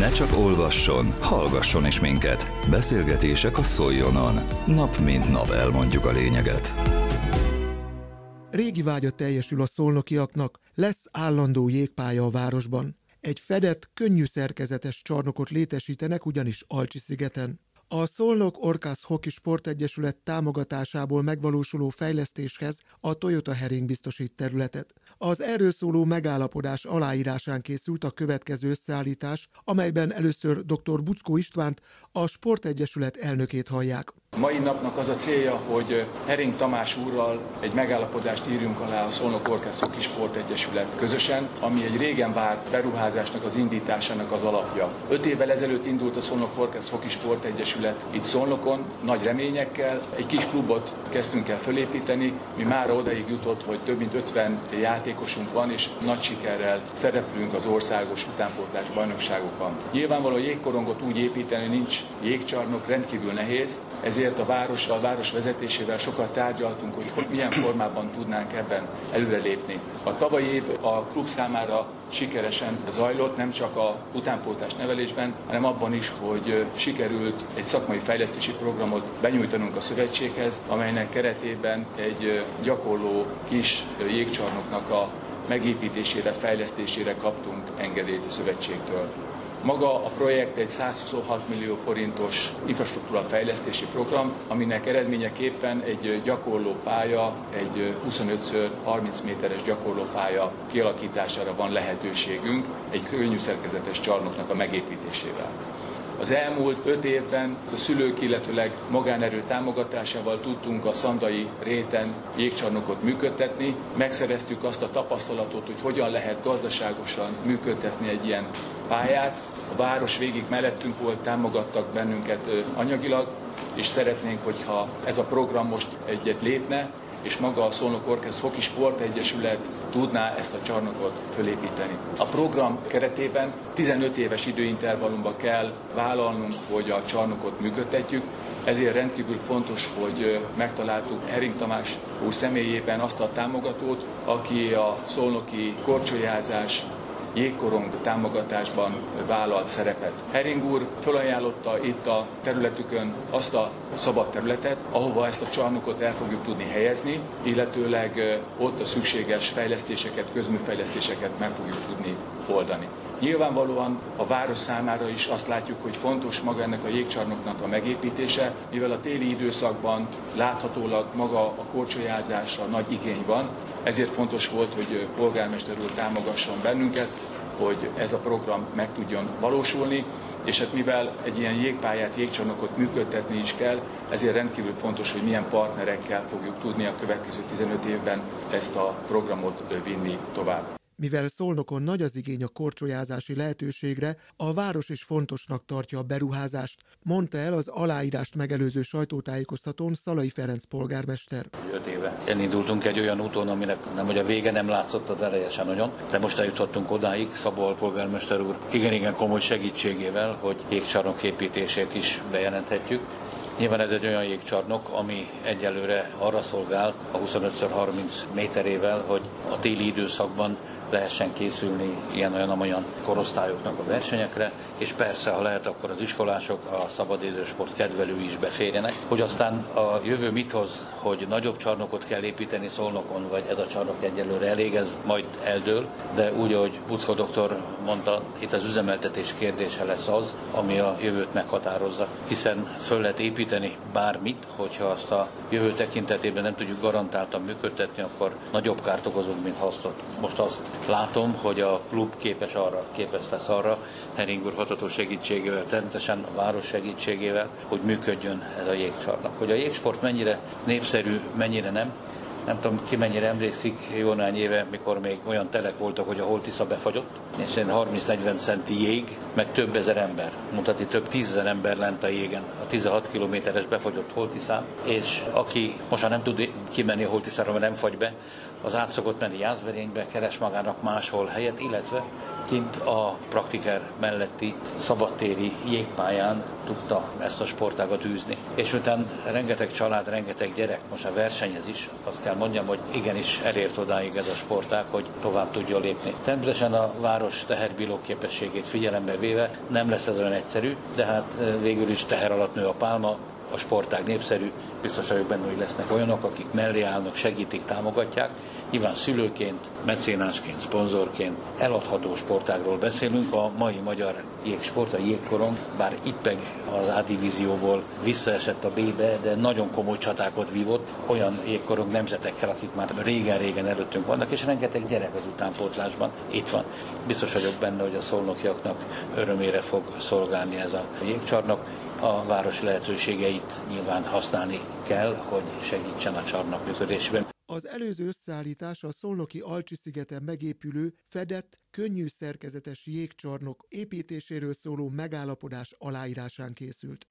Ne csak olvasson, hallgasson is minket. Beszélgetések a Szoljonon. Nap mint nap elmondjuk a lényeget. Régi vágya teljesül a szolnokiaknak, lesz állandó jégpálya a városban. Egy fedett, könnyű szerkezetes csarnokot létesítenek ugyanis Alcsi-szigeten. A Szolnok Orkász Hoki Sportegyesület támogatásából megvalósuló fejlesztéshez a Toyota Hering biztosít területet. Az erről szóló megállapodás aláírásán készült a következő összeállítás, amelyben először dr. Buckó Istvánt, a Sportegyesület elnökét hallják. Mai napnak az a célja, hogy Hering Tamás úrral egy megállapodást írjunk alá a Szolnok Orkesz Hoki Sport Egyesület közösen, ami egy régen várt beruházásnak az indításának az alapja. Öt évvel ezelőtt indult a Szolnok Orkesz Hoki Sport Egyesület itt Szolnokon, nagy reményekkel. Egy kis klubot kezdtünk el fölépíteni, mi már odaig jutott, hogy több mint 50 játékosunk van, és nagy sikerrel szereplünk az országos utánpótlás bajnokságokban. Nyilvánvaló jégkorongot úgy építeni, nincs jégcsarnok, rendkívül nehéz, ezért a várossal, a város vezetésével sokat tárgyaltunk, hogy milyen formában tudnánk ebben előrelépni. A tavalyi év a klub számára sikeresen zajlott, nem csak a utánpótlás nevelésben, hanem abban is, hogy sikerült egy szakmai fejlesztési programot benyújtanunk a szövetséghez, amelynek keretében egy gyakorló kis jégcsarnoknak a megépítésére, fejlesztésére kaptunk engedélyt a szövetségtől. Maga a projekt egy 126 millió forintos infrastruktúra fejlesztési program, aminek eredményeképpen egy gyakorló pálya, egy 25x30 méteres gyakorló pálya kialakítására van lehetőségünk egy könnyű szerkezetes csarnoknak a megépítésével. Az elmúlt öt évben a szülők, illetőleg magánerő támogatásával tudtunk a szandai réten jégcsarnokot működtetni. Megszereztük azt a tapasztalatot, hogy hogyan lehet gazdaságosan működtetni egy ilyen pályát. A város végig mellettünk volt, támogattak bennünket anyagilag, és szeretnénk, hogyha ez a program most egyet lépne, és maga a Szolnok Orkesz Hoki Sport Egyesület tudná ezt a csarnokot fölépíteni. A program keretében 15 éves időintervallumban kell vállalnunk, hogy a csarnokot működtetjük, ezért rendkívül fontos, hogy megtaláltuk Hering Tamás úr személyében azt a támogatót, aki a szolnoki korcsolyázás jégkorong támogatásban vállalt szerepet. Hering úr felajánlotta itt a területükön azt a szabad területet, ahova ezt a csarnokot el fogjuk tudni helyezni, illetőleg ott a szükséges fejlesztéseket, közműfejlesztéseket meg fogjuk tudni oldani. Nyilvánvalóan a város számára is azt látjuk, hogy fontos maga ennek a jégcsarnoknak a megépítése, mivel a téli időszakban láthatólag maga a korcsolyázásra nagy igény van, ezért fontos volt, hogy polgármester úr támogasson bennünket, hogy ez a program meg tudjon valósulni, és hát mivel egy ilyen jégpályát, jégcsarnokot működtetni is kell, ezért rendkívül fontos, hogy milyen partnerekkel fogjuk tudni a következő 15 évben ezt a programot vinni tovább. Mivel Szolnokon nagy az igény a korcsolyázási lehetőségre, a város is fontosnak tartja a beruházást, mondta el az aláírást megelőző sajtótájékoztatón Szalai Ferenc polgármester. Öt éve elindultunk egy olyan úton, aminek nem, hogy a vége nem látszott az eleje sem nagyon, de most eljutottunk odáig, Szabó polgármester úr igen-igen komoly segítségével, hogy jégcsarnok építését is bejelenthetjük. Nyilván ez egy olyan jégcsarnok, ami egyelőre arra szolgál a 25x30 méterével, hogy a téli időszakban lehessen készülni ilyen-olyan-olyan korosztályoknak a versenyekre, és persze, ha lehet, akkor az iskolások, a szabadidősport kedvelői is beférjenek, hogy aztán a jövő mit hoz, hogy nagyobb csarnokot kell építeni Szolnokon, vagy ez a csarnok egyelőre elég, ez majd eldől, de úgy, ahogy Buckó doktor mondta, itt az üzemeltetés kérdése lesz az, ami a jövőt meghatározza, hiszen föl lehet építeni bármit, hogyha azt a jövő tekintetében nem tudjuk garantáltan működtetni, akkor nagyobb kárt okozunk, mint hasztot. Most azt látom, hogy a klub képes arra, képes lesz arra, Hering úr hatató segítségével, természetesen a város segítségével, hogy működjön ez a jégcsarnak. Hogy a jégsport mennyire népszerű, mennyire nem, nem tudom ki mennyire emlékszik, jó néhány éve, mikor még olyan telek voltak, hogy a Holtisza befagyott, és 30-40 centi jég, meg több ezer ember, mutatni több tízezer ember lent a jégen, a 16 kilométeres befagyott Holtiszán, és aki most már nem tud kimenni a Holtiszára, mert nem fagy be, az át szokott menni Jászberénybe, keres magának máshol helyet, illetve kint a praktiker melletti szabadtéri jégpályán tudta ezt a sportágat űzni. És utána rengeteg család, rengeteg gyerek most a versenyez is, azt kell mondjam, hogy igenis elért odáig ez a sportág, hogy tovább tudjon lépni. Természetesen a város teherbíró képességét figyelembe véve nem lesz ez olyan egyszerű, de hát végül is teher alatt nő a pálma, a sportág népszerű, biztos vagyok benne, hogy lesznek olyanok, akik mellé állnak, segítik, támogatják. Nyilván szülőként, mecénásként, szponzorként eladható sportágról beszélünk. A mai magyar jégsport, a jégkorong, bár Ippeg az A divízióból visszaesett a B-be, de nagyon komoly csatákat vívott olyan jégkorong nemzetekkel, akik már régen-régen előttünk vannak, és rengeteg gyerek az utánpótlásban itt van. Biztos vagyok benne, hogy a szolnokiaknak örömére fog szolgálni ez a jégcsarnok a város lehetőségeit nyilván használni kell, hogy segítsen a csarnok működésében. Az előző összeállítás a Szolnoki Alcsi szigeten megépülő, fedett, könnyű szerkezetes jégcsarnok építéséről szóló megállapodás aláírásán készült.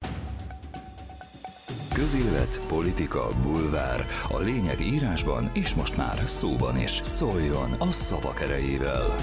Közélet, politika, bulvár. A lényeg írásban és most már szóban is. Szóljon a szavak erejével!